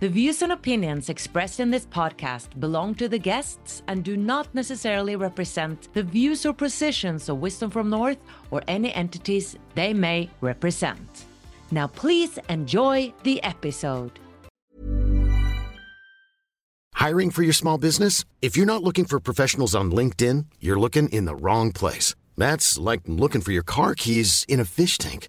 the views and opinions expressed in this podcast belong to the guests and do not necessarily represent the views or positions of Wisdom from North or any entities they may represent. Now, please enjoy the episode. Hiring for your small business? If you're not looking for professionals on LinkedIn, you're looking in the wrong place. That's like looking for your car keys in a fish tank.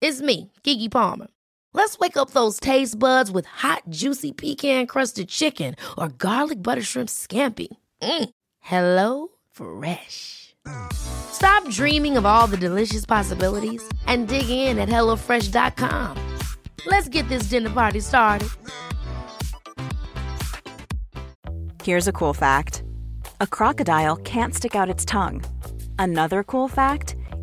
It's me, Keke Palmer. Let's wake up those taste buds with hot, juicy pecan crusted chicken or garlic butter shrimp scampi. Mm. Hello Fresh. Stop dreaming of all the delicious possibilities and dig in at HelloFresh.com. Let's get this dinner party started. Here's a cool fact a crocodile can't stick out its tongue. Another cool fact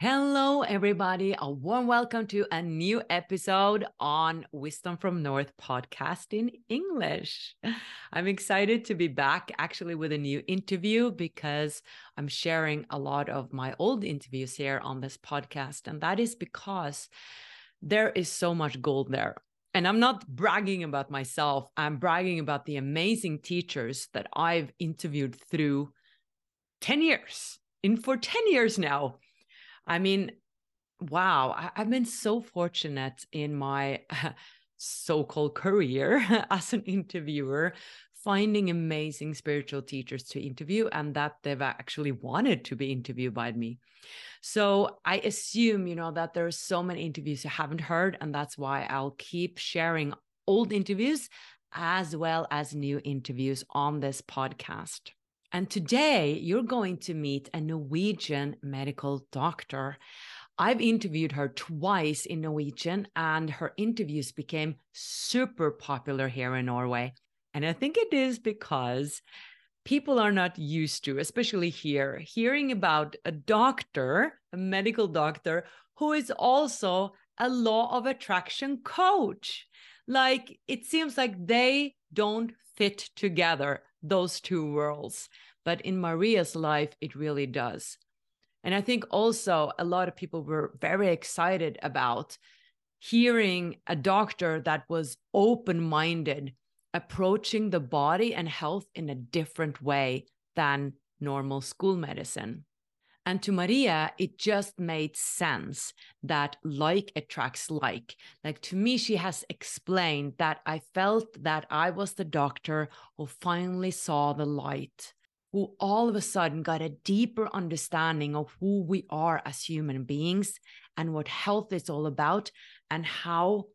Hello, everybody. A warm welcome to a new episode on Wisdom from North podcast in English. I'm excited to be back actually with a new interview because I'm sharing a lot of my old interviews here on this podcast. And that is because there is so much gold there. And I'm not bragging about myself, I'm bragging about the amazing teachers that I've interviewed through 10 years. In for 10 years now I mean, wow, I, have been so fortunate in my so called career as an interviewer, finding amazing spiritual teachers to interview and that they've actually wanted to be interviewed by me. So I assume, you know, that there are so many interviews you haven't heard. And that's why I'll keep sharing old interviews as well as new interviews on this podcast. And today you're going to meet a Norwegian medical doctor. I've interviewed her twice in Norwegian, and her interviews became super popular here in Norway. And I think it is because people are not used to, especially here, hearing about a doctor, a medical doctor, who is also a law of attraction coach. Like it seems like they don't fit together those two worlds. But in Maria's life, it really does. And I think also a lot of people were very excited about hearing a doctor that was open minded, approaching the body and health in a different way than normal school medicine. And to Maria, it just made sense that like attracts like. Like to me, she has explained that I felt that I was the doctor who finally saw the light, who all of a sudden got a deeper understanding of who we are as human beings and what health is all about and how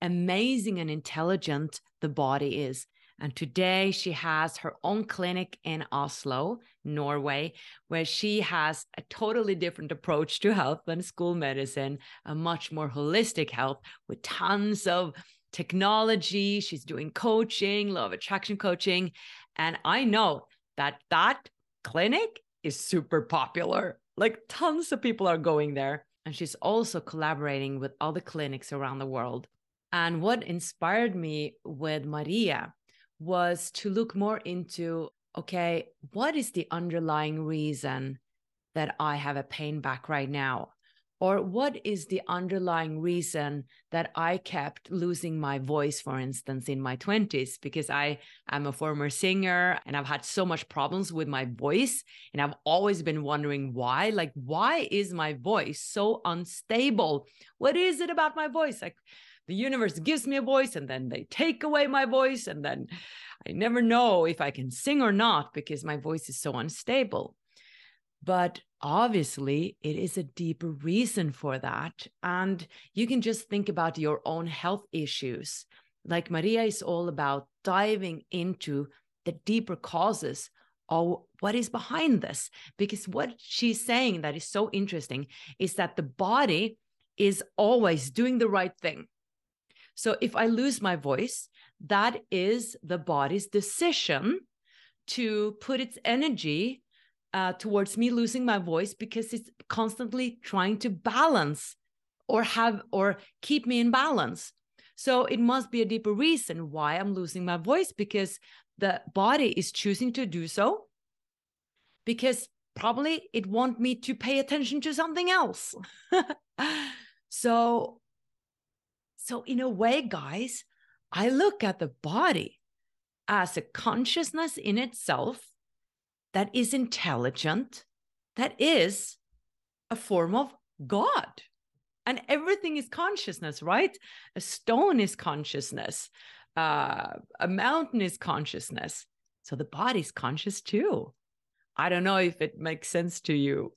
amazing and intelligent the body is. And today she has her own clinic in Oslo, Norway, where she has a totally different approach to health than school medicine, a much more holistic health with tons of technology. She's doing coaching, law of attraction coaching. And I know that that clinic is super popular. Like tons of people are going there. And she's also collaborating with other clinics around the world. And what inspired me with Maria was to look more into okay, what is the underlying reason that I have a pain back right now? Or what is the underlying reason that I kept losing my voice, for instance, in my 20s? Because I am a former singer and I've had so much problems with my voice. And I've always been wondering why. Like, why is my voice so unstable? What is it about my voice? Like, the universe gives me a voice and then they take away my voice. And then I never know if I can sing or not because my voice is so unstable. But obviously, it is a deeper reason for that. And you can just think about your own health issues. Like Maria is all about diving into the deeper causes of what is behind this. Because what she's saying that is so interesting is that the body is always doing the right thing. So if I lose my voice, that is the body's decision to put its energy uh, towards me losing my voice because it's constantly trying to balance or have or keep me in balance. So it must be a deeper reason why I'm losing my voice because the body is choosing to do so because probably it want me to pay attention to something else. so so in a way guys, I look at the body as a consciousness in itself that is intelligent, that is a form of God. And everything is consciousness, right? A stone is consciousness, uh, a mountain is consciousness. So the body's conscious too. I don't know if it makes sense to you.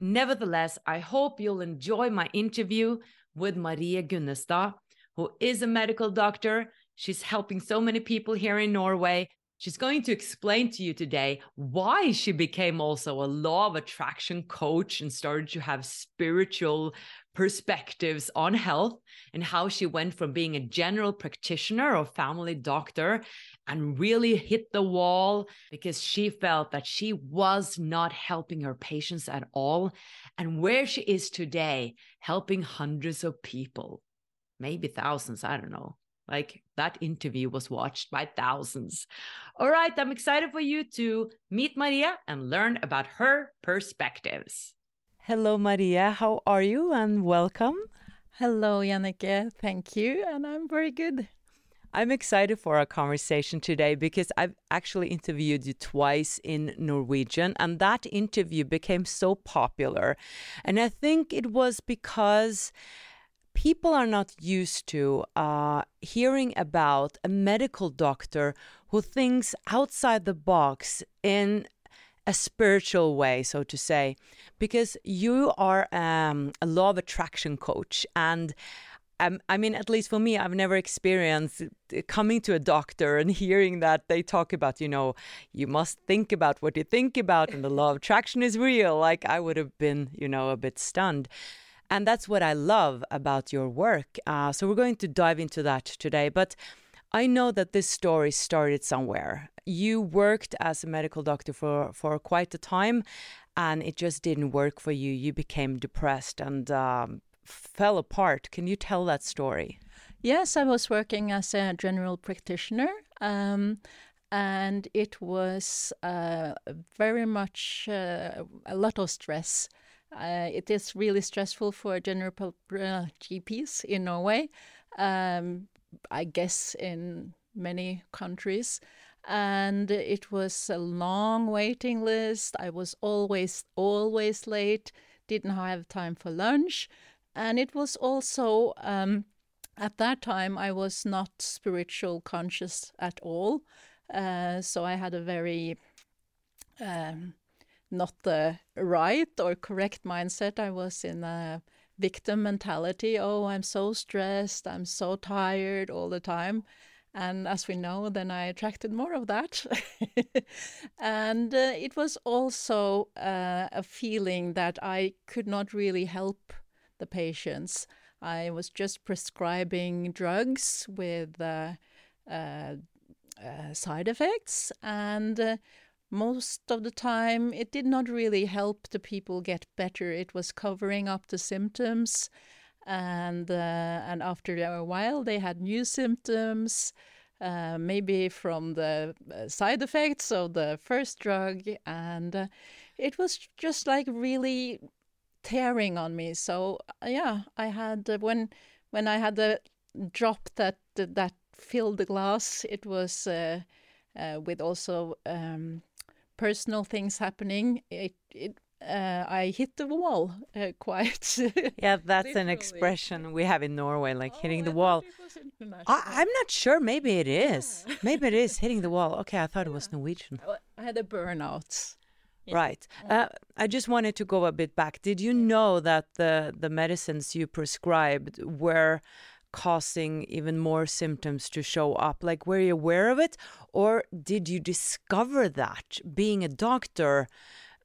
Nevertheless, I hope you'll enjoy my interview with Maria Gunnestad, who is a medical doctor. She's helping so many people here in Norway She's going to explain to you today why she became also a law of attraction coach and started to have spiritual perspectives on health and how she went from being a general practitioner or family doctor and really hit the wall because she felt that she was not helping her patients at all and where she is today helping hundreds of people maybe thousands i don't know like that interview was watched by thousands. All right, I'm excited for you to meet Maria and learn about her perspectives. Hello, Maria. How are you? And welcome. Hello, Jannike. Thank you. And I'm very good. I'm excited for our conversation today because I've actually interviewed you twice in Norwegian, and that interview became so popular. And I think it was because people are not used to uh, hearing about a medical doctor who thinks outside the box in a spiritual way, so to say, because you are um, a law of attraction coach. And um, I mean, at least for me, I've never experienced coming to a doctor and hearing that they talk about, you know, you must think about what you think about, and the law of attraction is real. Like, I would have been, you know, a bit stunned. And that's what I love about your work. Uh, so we're going to dive into that today. But I know that this story started somewhere. You worked as a medical doctor for, for quite a time, and it just didn't work for you. You became depressed and um, fell apart. Can you tell that story? Yes, I was working as a general practitioner. Um, and it was uh, very much uh, a lot of stress uh, it is really stressful for general uh, GPs in Norway. Um, I guess in many countries. And it was a long waiting list. I was always, always late, didn't have time for lunch. And it was also, um, at that time, I was not spiritual conscious at all. Uh, so I had a very um, not the right or correct mindset. I was in a victim mentality. Oh, I'm so stressed. I'm so tired all the time. And as we know, then I attracted more of that. and uh, it was also uh, a feeling that I could not really help the patients. I was just prescribing drugs with uh, uh, uh side effects, and uh, most of the time it did not really help the people get better. It was covering up the symptoms, and uh, and after a while they had new symptoms. Uh, maybe from the side effects of the first drug, and it was just like really tearing on me. So uh, yeah, I had uh, when when I had the drop that that filled the glass. It was uh, uh, with also um, personal things happening. It it uh, I hit the wall uh, quite. yeah, that's an expression we have in Norway, like oh, hitting the wall. I, am not sure. Maybe it is. Yeah. Maybe it is hitting the wall. Okay, I thought yeah. it was Norwegian. I had a burnout. Right. Uh, I just wanted to go a bit back. Did you know that the the medicines you prescribed were causing even more symptoms to show up? Like, were you aware of it, or did you discover that being a doctor?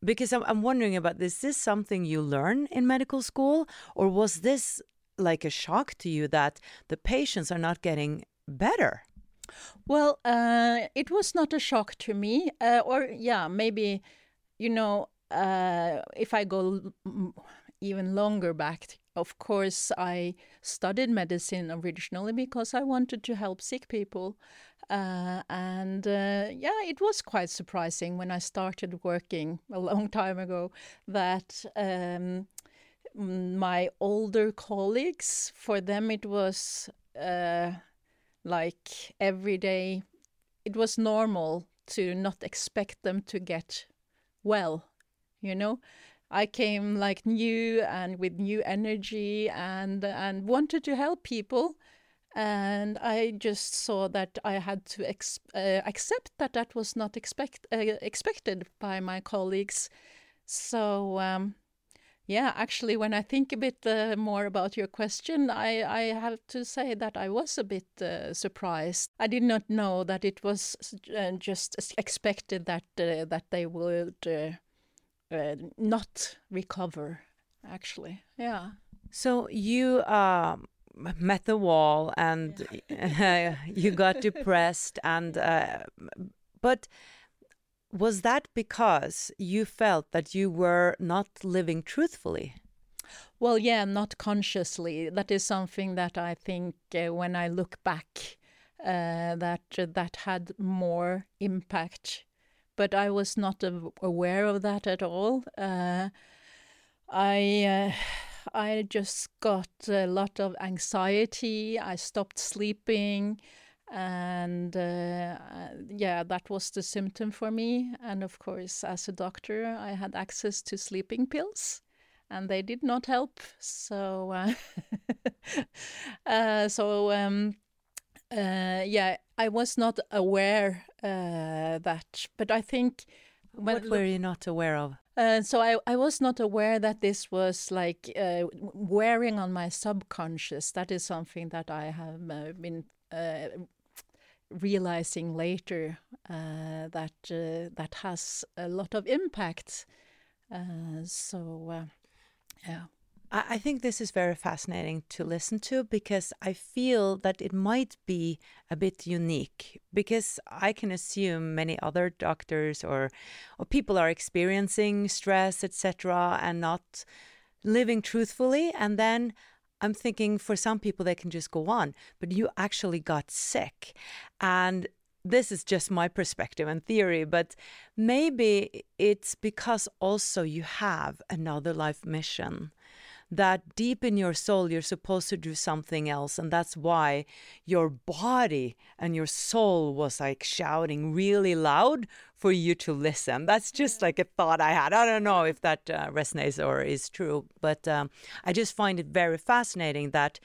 Because I'm, I'm wondering about this. Is this something you learn in medical school, or was this like a shock to you that the patients are not getting better? Well, uh, it was not a shock to me, uh, or yeah, maybe you know, uh, if I go even longer back, of course, I studied medicine originally because I wanted to help sick people. Uh, and uh, yeah, it was quite surprising when I started working a long time ago that um, my older colleagues, for them, it was uh, like every day, it was normal to not expect them to get well, you know. I came like new and with new energy and and wanted to help people, and I just saw that I had to ex- uh, accept that that was not expect uh, expected by my colleagues. So um, yeah, actually, when I think a bit uh, more about your question, I, I have to say that I was a bit uh, surprised. I did not know that it was uh, just expected that uh, that they would uh, uh, not recover. Actually, yeah. So you um, met the wall, and yeah. you got depressed, and but was that because you felt that you were not living truthfully? Well, yeah, not consciously. That is something that I think uh, when I look back, uh, that uh, that had more impact. But I was not aware of that at all. Uh, I uh, I just got a lot of anxiety. I stopped sleeping and uh, yeah that was the symptom for me. And of course as a doctor i had access to sleeping pills and they did not help. So uh, uh, so um, uh, yeah i was not aware uh, that but i think what were you not aware of? Uh, so I, I was not aware that this was like uh, wearing on my subconscious. That is something that I have uh, been uh, realizing later uh, that uh, that has a lot of impact. Uh, so, uh, yeah. I think this is very fascinating to listen to because I feel that it might be a bit unique because I can assume many other doctors or or people are experiencing stress etc and not living truthfully and then I'm thinking for some people they can just go on, but you actually got sick. And this is just my perspective and theory, but maybe it's because also you have another life mission that deep in your soul you're supposed to do something else. And that's why your body and your soul was like shouting really loud for you to listen. That's just like a thought i had. I don't know if that uh, resonates or is true but um, i just find it very fascinating that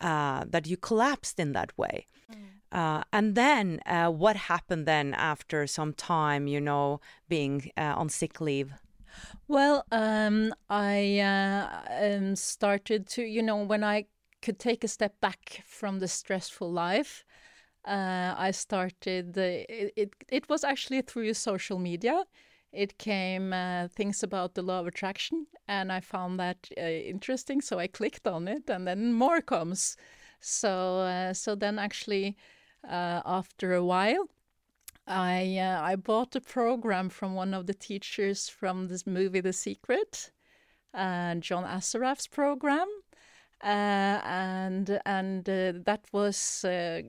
uh, that you collapsed in that way. Mm. uh, and then uh, what happened then after some time you know being uh, on sick leave well, um, I uh, um, started to, you know, when I could take a step back from the stressful life, uh, I started. It, it, it was actually through social media. it came uh, things about the law of attraction, and I found that uh, interesting. So I clicked on it, and then more comes. So uh, so then actually, uh, after a while, I uh, I bought a program from one of the teachers from this movie The Secret, uh, John Assaraf's program, and and that was. A,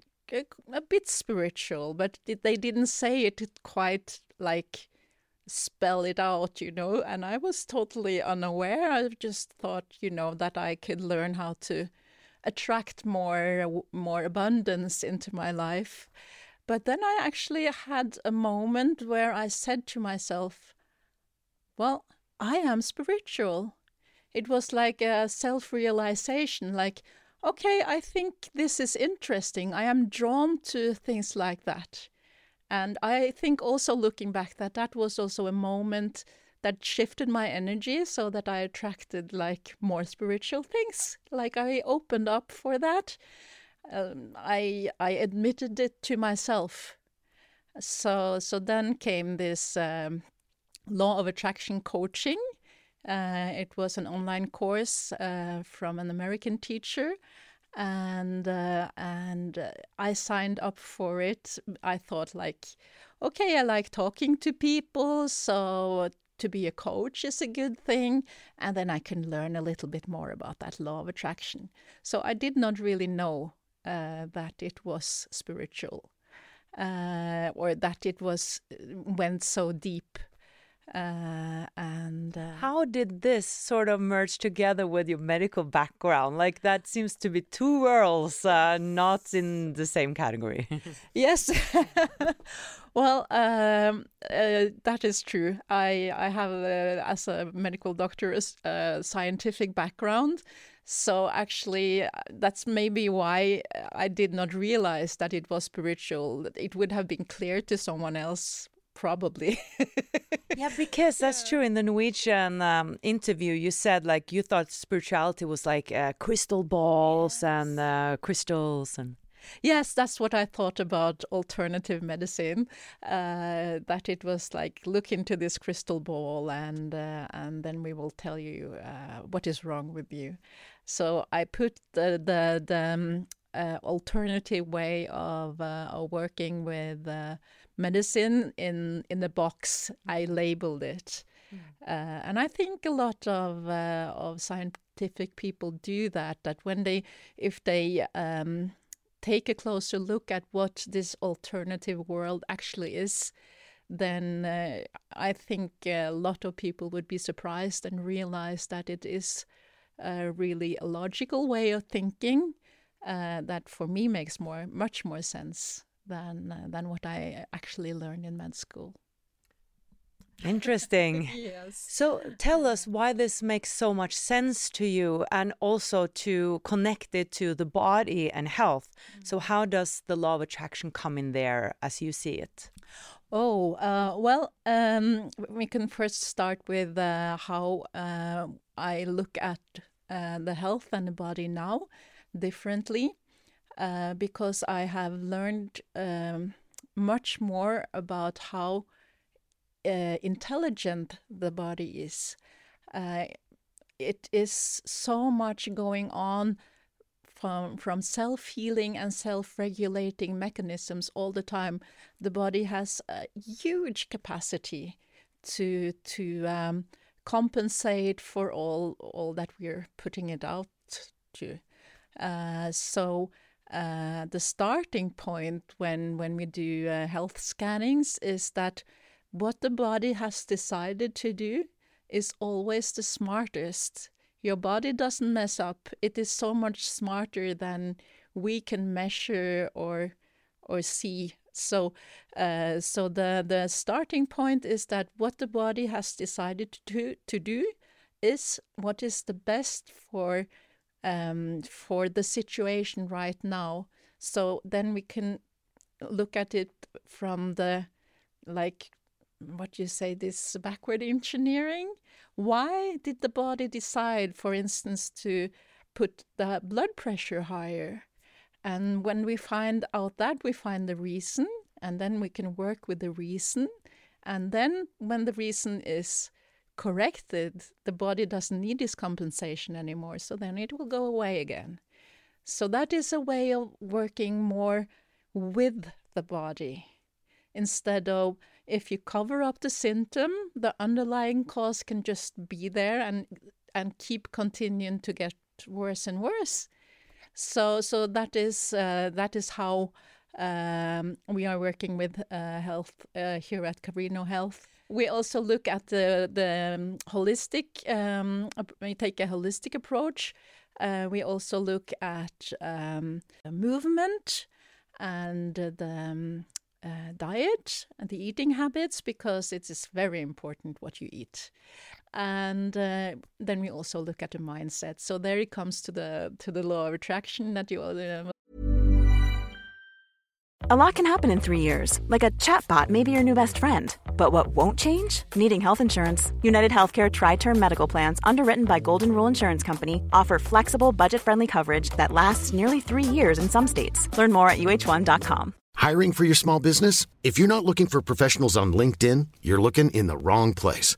a bit spiritual, but they didn't say it quite like spell it out, you know. And I was totally unaware. I just thought, you know, that I could learn how to attract more more abundance into my life. But then I actually had a moment where I said to myself, well, I am spiritual. It was like a self realization, like, okay, I think this is interesting. I am drawn to things like that. And I think also looking back that that was also a moment that shifted my energy so that I attracted like more spiritual things. Like I opened up for that. Um, I I admitted it to myself. So so then came this um, law of attraction coaching. Uh, it was an online course uh, from an American teacher, and uh, and uh, I signed up for it. I thought like, okay, I like talking to people, so to be a coach is a good thing, and then I can learn a little bit more about that law of attraction. So I did not really know that it was spiritual, uh, or that it was uh, went so deep uh, and uh, how did this sort of merge together with your medical background? Like that seems to be two worlds, uh, not in the same category. yes. well, um, uh, that is true. I I have, uh, as a medical doctor, a scientific background. So actually, uh, that's maybe why I did not realize that it was spiritual. It would have been clear to someone else probably. yeah, because that's yeah. true. In the Norwegian um, interview, you said like you thought spirituality was like uh, crystal balls yes. and uh, crystals and. Yes, that's what I thought about alternative medicine. Uh, that it was like look into this crystal ball, and uh, and then we will tell you uh, what is wrong with you. So I put the the, the um, uh, alternative way of, uh, of working with uh, medicine in in the box. I labeled it, mm. uh, and I think a lot of uh, of scientific people do that. That when they, if they um, take a closer look at what this alternative world actually is, then uh, I think a lot of people would be surprised and realize that it is a really a logical way of thinking uh, that for me makes more much more sense than uh, than what I actually learned in med school. Interesting. yes. So tell us why this makes so much sense to you and also to connect it to the body and health. Mm -hmm. So how does the law of attraction come in there as you see it? Oh, uh, well, um, we can first start with uh, how uh, I look at uh, the health and the body now differently. Uh, because I have learned um, much more about how uh, intelligent the body is. Uh, it is so much going on from from self healing and self regulating mechanisms all the time. The body has a huge capacity to to um, compensate for all all that we're putting it out to. Uh, so uh, the starting point when when we do uh, health scannings is that what the body has decided to do is always the smartest. Your body doesn't mess up. It is so much smarter than we can measure or or see. So, uh, so the the starting point is that what the body has decided to do, to do is what is the best for um, for the situation right now. So then we can look at it from the like what you say this backward engineering why did the body decide for instance to put the blood pressure higher and when we find out that we find the reason and then we can work with the reason And then when the reason is corrected, the body doesn't need this compensation anymore. So then it will go away again. So that is a way of working more with the body instead of if you cover up the symptom, the underlying cause can just be there and and keep continuing to get worse and worse. So so that is uh, that is how um, we are working with uh, health uh, here at Carino Health. We also look at the the um, holistic. Um, we take a holistic approach. Uh, we also look at um, movement and the um, uh, diet and the eating habits because it is very important what you eat and uh, then we also look at the mindset. So there it comes to the to the law of attraction that you all uh, a lot can happen in three years. Like a chatbot may be your new best friend. But what won't change? Needing health insurance. United healthcare tri-term medical plans underwritten by golden rule insurance company offer flexible budget-friendly coverage that lasts nearly three years in some states. Learn more at uh1.com Hiring for your small business? If you're not looking for professionals on LinkedIn, you're looking in the wrong place.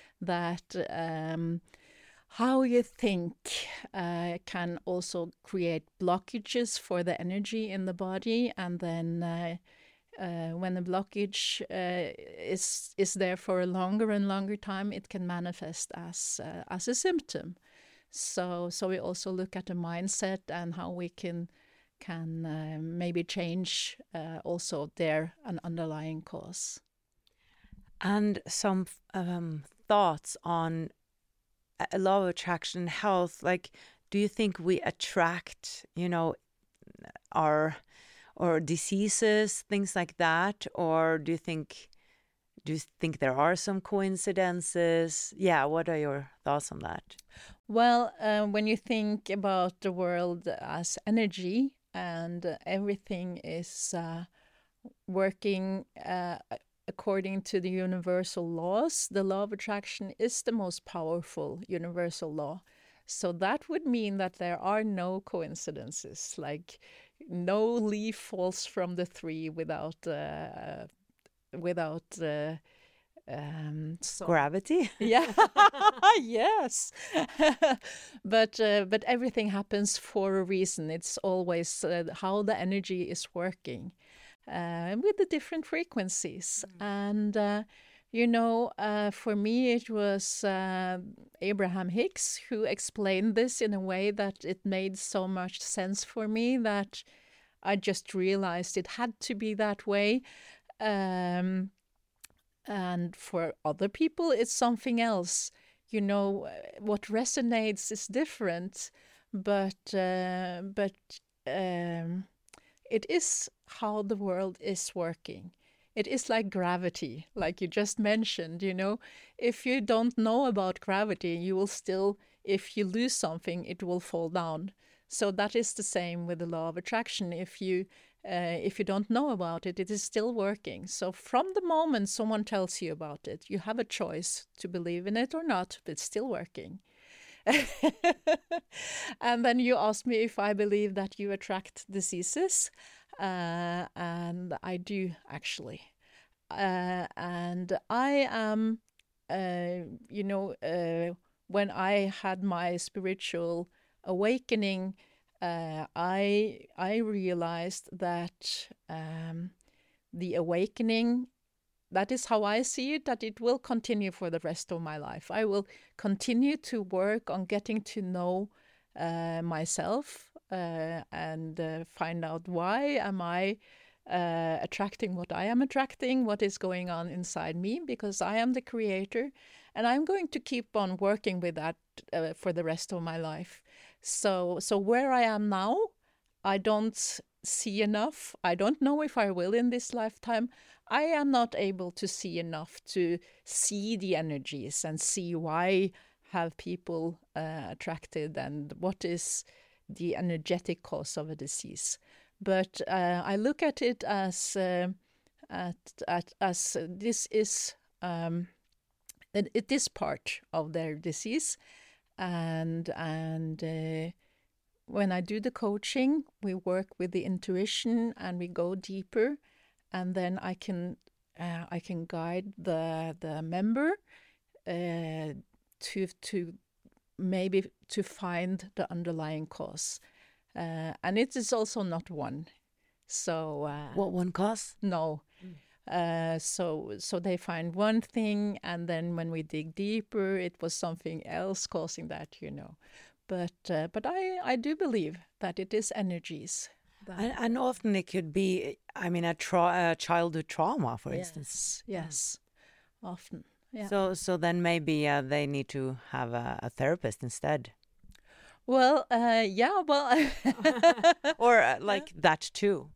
that um, how you think uh, can also create blockages for the energy in the body and then uh, uh, when the blockage uh, is is there for a longer and longer time, it can manifest as uh, as a symptom. So so we also look at the mindset and how we can can uh, maybe change uh, also there an underlying cause. And some um, thoughts on a law of attraction health. Like, do you think we attract, you know, our or diseases, things like that? Or do you think do you think there are some coincidences? Yeah, what are your thoughts on that? Well, uh, when you think about the world as energy and uh, everything is uh, working uh, according to the universal laws, the law of attraction is the most powerful universal law. So that would mean that there are no coincidences. Like no leaf falls from the tree without uh, without uh, um, so, gravity. yeah, yes, but uh, but everything happens for a reason. It's always uh, how the energy is working uh, with the different frequencies mm. and. Uh, you know, uh, for me, it was uh, Abraham Hicks who explained this in a way that it made so much sense for me that I just realized it had to be that way. Um, and for other people, it's something else. You know, what resonates is different, but uh, but um, it is how the world is working it is like gravity, like you just mentioned, you know. If you don't know about gravity, you will still, if you lose something, it will fall down. So that is the same with the law of attraction. If you uh, if you don't know about it, it is still working. So from the moment someone tells you about it, you have a choice to believe in it or not, but it's still working. and then you ask me if I believe that you attract diseases. Uh, and I do actually. Uh, and I am, uh, you know, uh, when I had my spiritual awakening, I I realized that um, the awakening that is how I see it, that it will continue for the rest of my life. I will continue to work on getting to know uh, myself and uh, find out why am I uh, attracting what I am attracting, what is going on inside me, because I am the creator, and I'm going to keep on working with that uh, for the rest of my life. So, so where I am now, I don't see enough. I don't know if I will in this lifetime. I am not able to see enough to see the energies and see why have people uh, attracted and what is the energetic cause of a disease. But uh, I look at it as uh, at, at as this is um, it is part of their disease, and and uh, when I do the coaching, we work with the intuition and we go deeper, and then I can uh, I can guide the the member uh, to to maybe to find the underlying cause, uh, and it is also not one. So uh, what one cause? No. Mm. Uh, so so they find one thing, and then when we dig deeper, it was something else causing that, you know. But uh, but I I do believe that it is energies. And, and, often it could be, I mean, a, tra- a childhood trauma, for yes, instance. Yes, often. Yeah. So so then maybe uh, they need to have a, a therapist instead. Well, uh, yeah, well, or uh, like that too.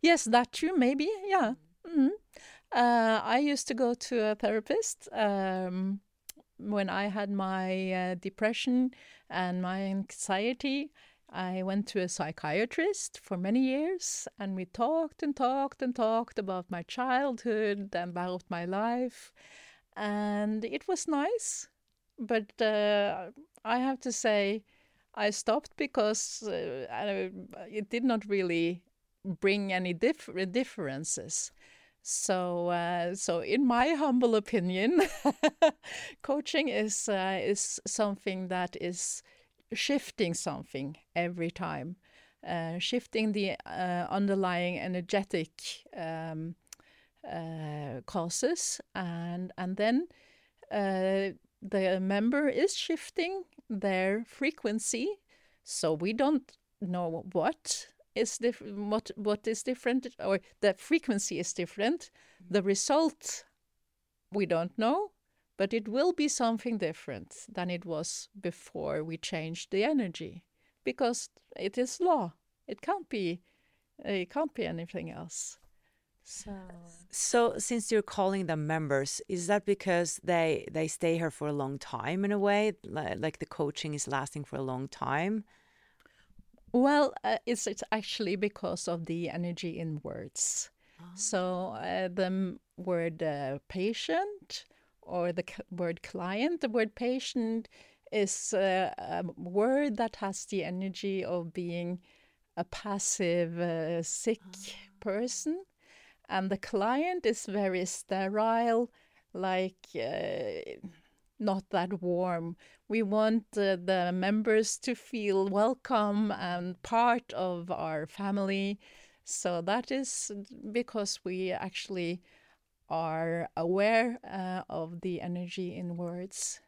Yes, that too. Maybe, yeah. Mm-hmm. Uh, I used to go to a therapist um, when I had my uh, depression and my anxiety. I went to a psychiatrist for many years, and we talked and talked and talked about my childhood and about my life, and it was nice. But uh, I have to say, I stopped because uh, I, it did not really bring any dif- differences. So, uh, so in my humble opinion, coaching is uh, is something that is shifting something every time, uh, shifting the uh, underlying energetic um, uh, causes, and and then the member is shifting their frequency, so we don't know what is different what what is different or the frequency is different. The result we don't know but it will be something different than it was before we changed the energy because it is law. It can't be it can't be anything else so so since you're calling them members is that because they they stay here for a long time in a way like the coaching is lasting for a long time well, uh, it's it's actually because of the energy in words. Oh. So uh, the word uh, patient or the word client, the word patient is uh, a word that has the energy of being a passive, uh, sick oh. person, and the client is very sterile, like uh, not that warm. We want uh, the members to feel welcome and part of our family. So that is because we actually are aware uh, of the energy in words.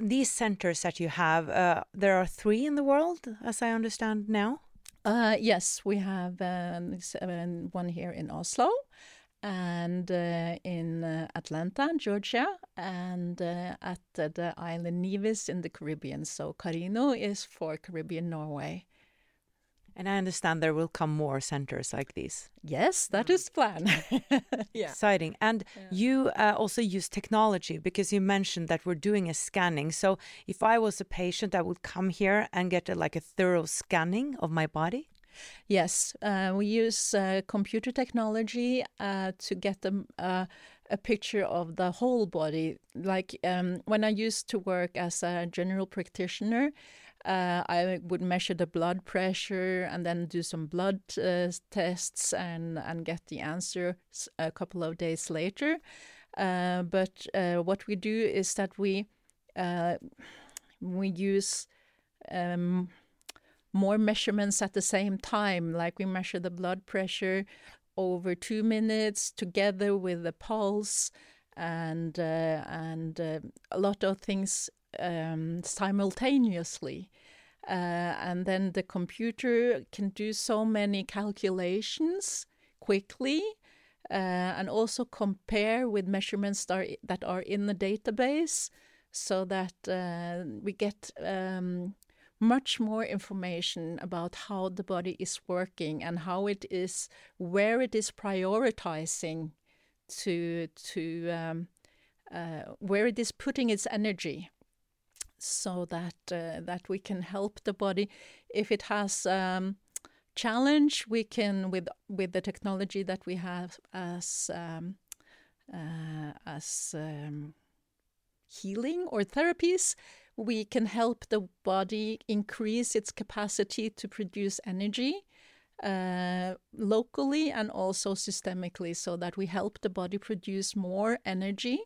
These centers that you have, uh, there are three in the world, as I understand now. Uh, yes, we have um, one here in Oslo, and uh, in uh, Atlanta, Georgia, and uh, at the island Nevis in the Caribbean. So Carino is for Caribbean Norway. And I understand there will come more centers like these. Yes, that is the plan. yeah. Exciting. And yeah. you uh, also use technology because you mentioned that we're doing a scanning. So if I was a patient, I would come here and get a, like a thorough scanning of my body. Yes, uh, we use uh, computer technology uh, to get them uh, a picture of the whole body. Like um, when I used to work as a general practitioner, uh, I would measure the blood pressure and then do some blood uh, tests and, and get the answer a couple of days later. but what we do is that we we use um, more measurements at the same time, like we measure the blood pressure over two minutes together with the pulse and uh, and uh, a lot of things um, simultaneously. Uh, and then the computer can do so many calculations quickly uh, and also compare with measurements that are, that are in the database so that uh, we get um, much more information about how the body is working and how it is, where it is prioritizing to to um, uh, where it is putting its energy, so that uh, that we can help the body if it has. Um, challenge we can with with the technology that we have as um, uh, as um, healing or therapies we can help the body increase its capacity to produce energy uh, locally and also systemically so that we help the body produce more energy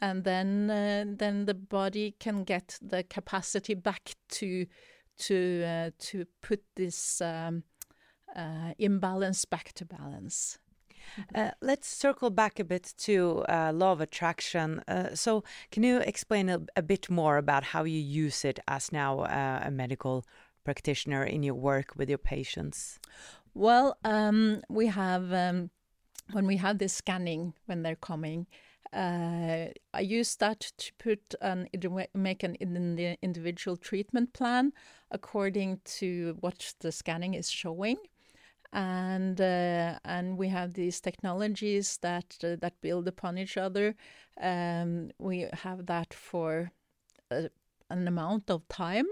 and then uh, then the body can get the capacity back to to uh, to put this um, uh, imbalance back to balance. Uh, let's circle back a bit to uh, law of attraction. Uh, so, can you explain a, a, bit more about how you use it as now uh, a medical practitioner in your work with your patients? Well, um, we have um, when we have this scanning when they're coming. Uh, I use that to put an make an individual treatment plan according to what the scanning is showing. And uh, and we have these technologies that uh, that build upon each other. Um, we have that for a, an amount of time,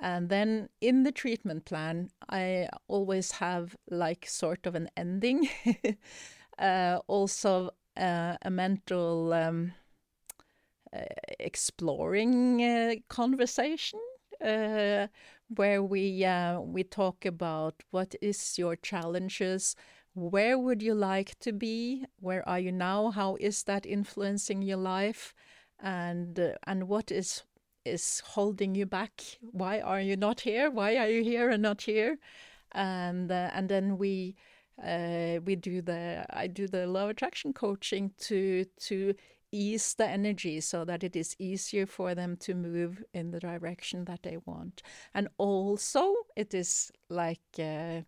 and then in the treatment plan, I always have like sort of an ending, uh, also uh, a mental um, uh, exploring uh, conversation uh, where we uh, we talk about what is your challenges, where would you like to be, where are you now, how is that influencing your life, and uh, and what is is holding you back? Why are you not here? Why are you here and not here? And uh, and then we uh, we do the I do the law attraction coaching to to ease the energy so that it is easier for them to move in the direction that they want. And also, it is like uh,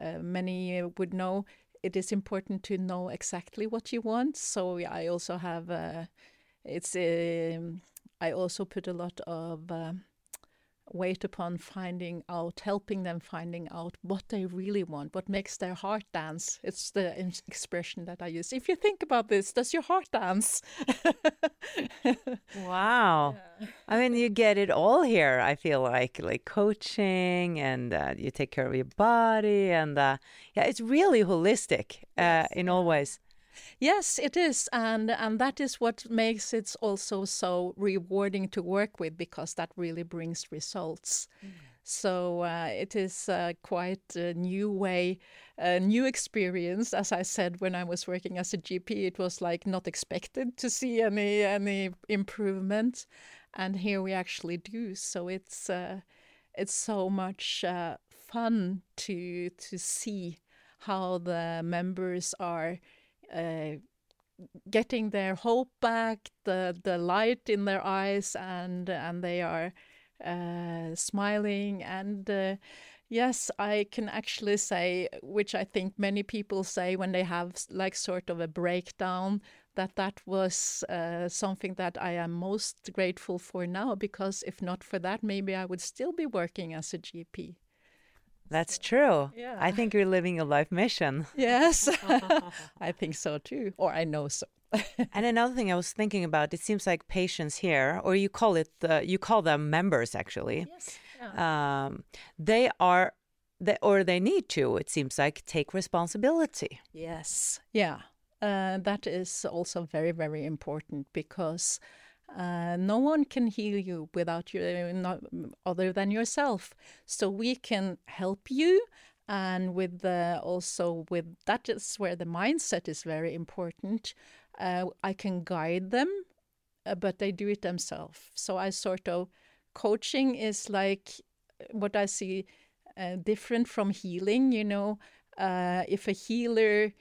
uh, many would know, it is important to know exactly what you want. So I also have, uh, it's, um, I also put a lot of weight upon finding out, helping them finding out what they really want, what makes their heart dance. It's the expression that I use. If you think about this, does your heart dance? wow. Yeah. I mean, you get it all here. I feel like like coaching and uh, you take care of your body and uh, yeah, it's really holistic uh, yes. in all ways. Yes, it is, and and that is what makes it also so rewarding to work with because that really brings results. Mm. So uh, it is uh, quite a new way, a new experience. As I said, when I was working as a GP, it was like not expected to see any any improvement, and here we actually do. So it's uh, it's so much uh, fun to to see how the members are getting their hope back, the the light in their eyes, and and they are uh, smiling. And uh, yes, I can actually say, which I think many people say when they have like sort of a breakdown, that that was uh, something that I am most grateful for now. Because if not for that, maybe I would still be working as a GP. That's true. Yeah. I think you're living a life mission. Yes, I think so too, or I know so. and another thing I was thinking about, it seems like patients here, or you call it, the, you call them members actually. Yes. Yeah. Um, they are, they, or they need to. It seems like take responsibility. Yes. Yeah. Uh, that is also very very important because uh, no one can heal you without you, not, other than yourself. So we can help you, and with the, also with that is where the mindset is very important. Uh, I can guide them, uh, but they do it themselves. So I sort of coaching is like what I see uh, different from healing. You know, uh, if a healer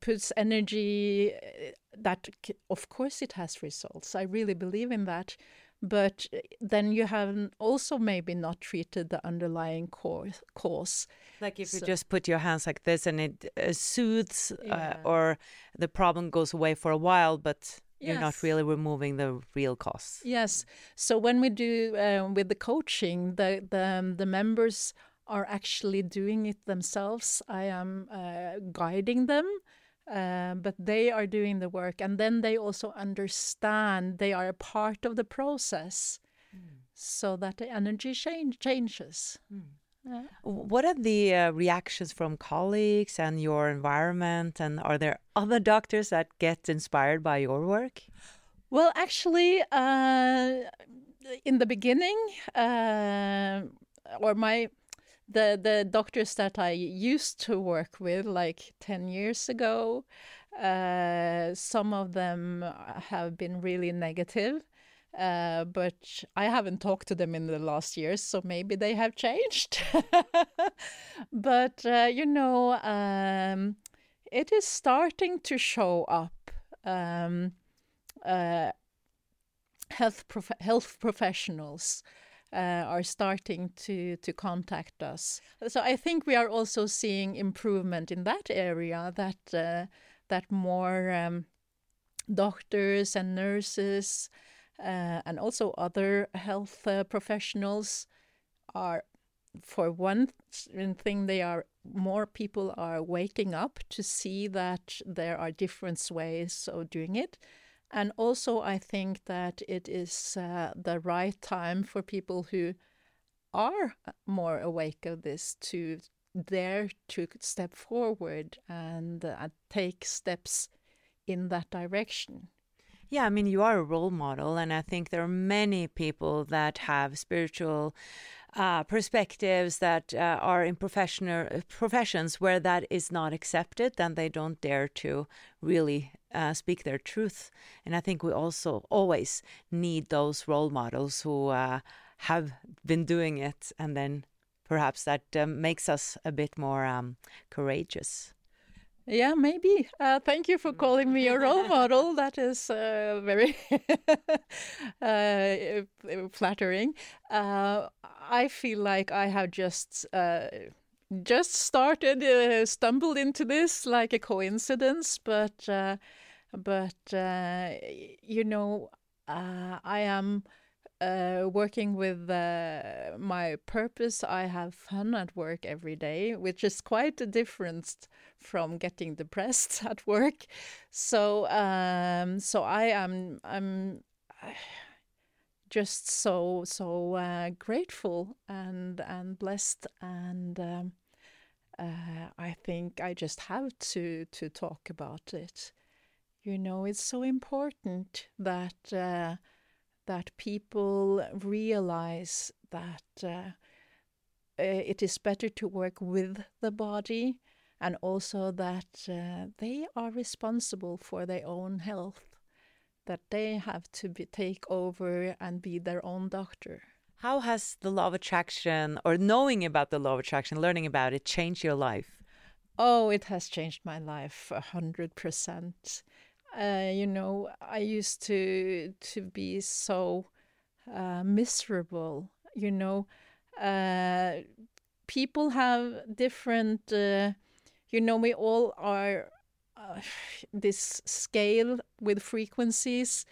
puts energy uh, that of course it has results i really believe in that but uh, then you have also maybe not treated the underlying cause, cause. like if so, you just put your hands like this and it uh, soothes yeah. uh, or the problem goes away for a while but You're not really removing the real costs. Yes. So when we do um, with the coaching, the the um, the members are actually doing it themselves. I am uh, guiding them, uh, but they are doing the work, and then they also understand they are a part of the process, so that the energy change changes. Yeah. What are the uh, reactions from colleagues and your environment? And are there other doctors that get inspired by your work? Well, actually, uh, in the beginning, uh, or my the the doctors that I used to work with, like ten years ago, uh, some of them have been really negative. Uh, but I haven't talked to them in the last years, so maybe they have changed. but uh, you know, um, it is starting to show up. Um, uh, health prof- health professionals are starting to to contact us. So I think we are also seeing improvement in that area. That uh, that more um, doctors and nurses uh, and also other health uh, professionals are, for one thing, they are more people are waking up to see that there are different ways of doing it. And also, I think that it is uh, the right time for people who are more awake of this to dare to step forward and uh, take steps in that direction. Yeah, I mean, you are a role model, and I think there are many people that have spiritual uh, perspectives that uh, are in professional professions where that is not accepted, then they don't dare to really uh, speak their truth. And I think we also always need those role models who uh, have been doing it, and then perhaps that um, makes us a bit more um, courageous. Yeah, maybe. Uh, thank you for calling me a role model. That is uh, very uh, flattering. Uh, I feel like I have just uh, just started, uh, stumbled into this like a coincidence, but but you know, I am. Uh, working with uh, my purpose, I have fun at work every day, which is quite a difference from getting depressed at work. So, um, so I am I'm just so so uh, grateful and and blessed, and um, uh, I think I just have to to talk about it. You know, it's so important that uh, that people realize that uh, it is better to work with the body and also that uh, they are responsible for their own health, that they have to be, take over and be their own doctor. How has the law of attraction, or knowing about the law of attraction, learning about it, changed your life? Oh, it has changed my life a hundred percent. Uh, you know, I used to to be so uh, miserable. You know, uh, people have different. Uh, you know, we all are uh, this scale with frequencies.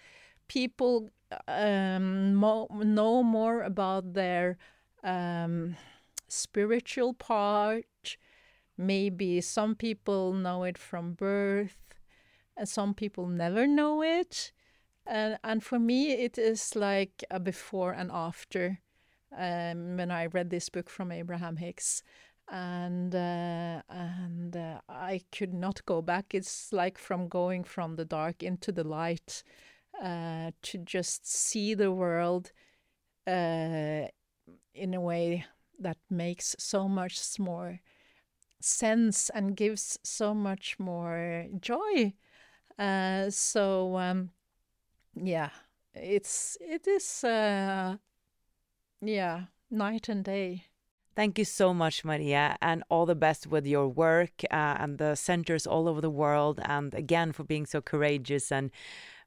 People um, mo- know more about their um, spiritual part. Maybe some people know it from birth, some people never know it. And, and for me, it is like a before and after um, when I read this book from Abraham Hicks. And uh, and uh, I could not go back. It's like from going from the dark into the light, uh, to just see the world uh, in a way that makes so much more sense and gives so much more joy. Uh, so um, yeah, it's it is uh, yeah night and day. Thank you so much, Maria, and all the best with your work uh, and the centers all over the world. And again, for being so courageous and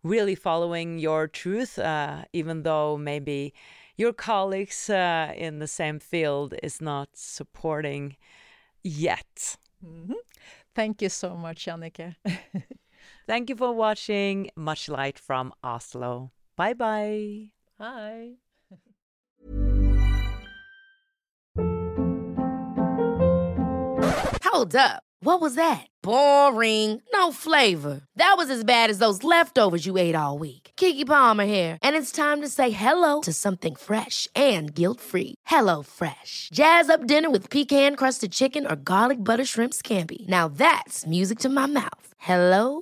really following your truth, uh, even though maybe your colleagues uh, in the same field is not supporting yet. Mm -hmm. Thank you so much, Jannike. Thank you for watching. Much light from Oslo. Bye bye. Bye. Hold up. What was that? Boring. No flavor. That was as bad as those leftovers you ate all week. Keke Palmer here, and it's time to say hello to something fresh and guilt-free. Hello Fresh. Jazz up dinner with pecan-crusted chicken or garlic butter shrimp scampi. Now that's music to my mouth. Hello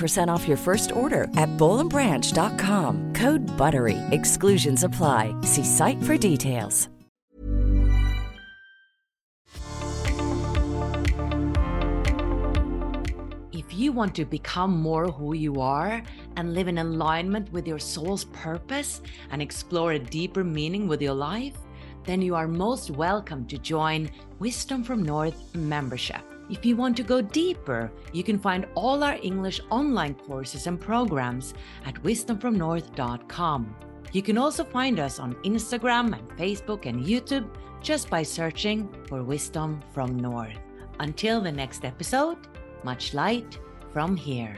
15% off your first order at bollandbranch.com. Code BUTTERY. Exclusions apply. See site for details. If you want to become more who you are and live in alignment with your soul's purpose and explore a deeper meaning with your life, then you are most welcome to join Wisdom from North membership. If you want to go deeper, you can find all our English online courses and programs at wisdomfromnorth.com. You can also find us on Instagram and Facebook and YouTube just by searching for Wisdom from North. Until the next episode, much light from here.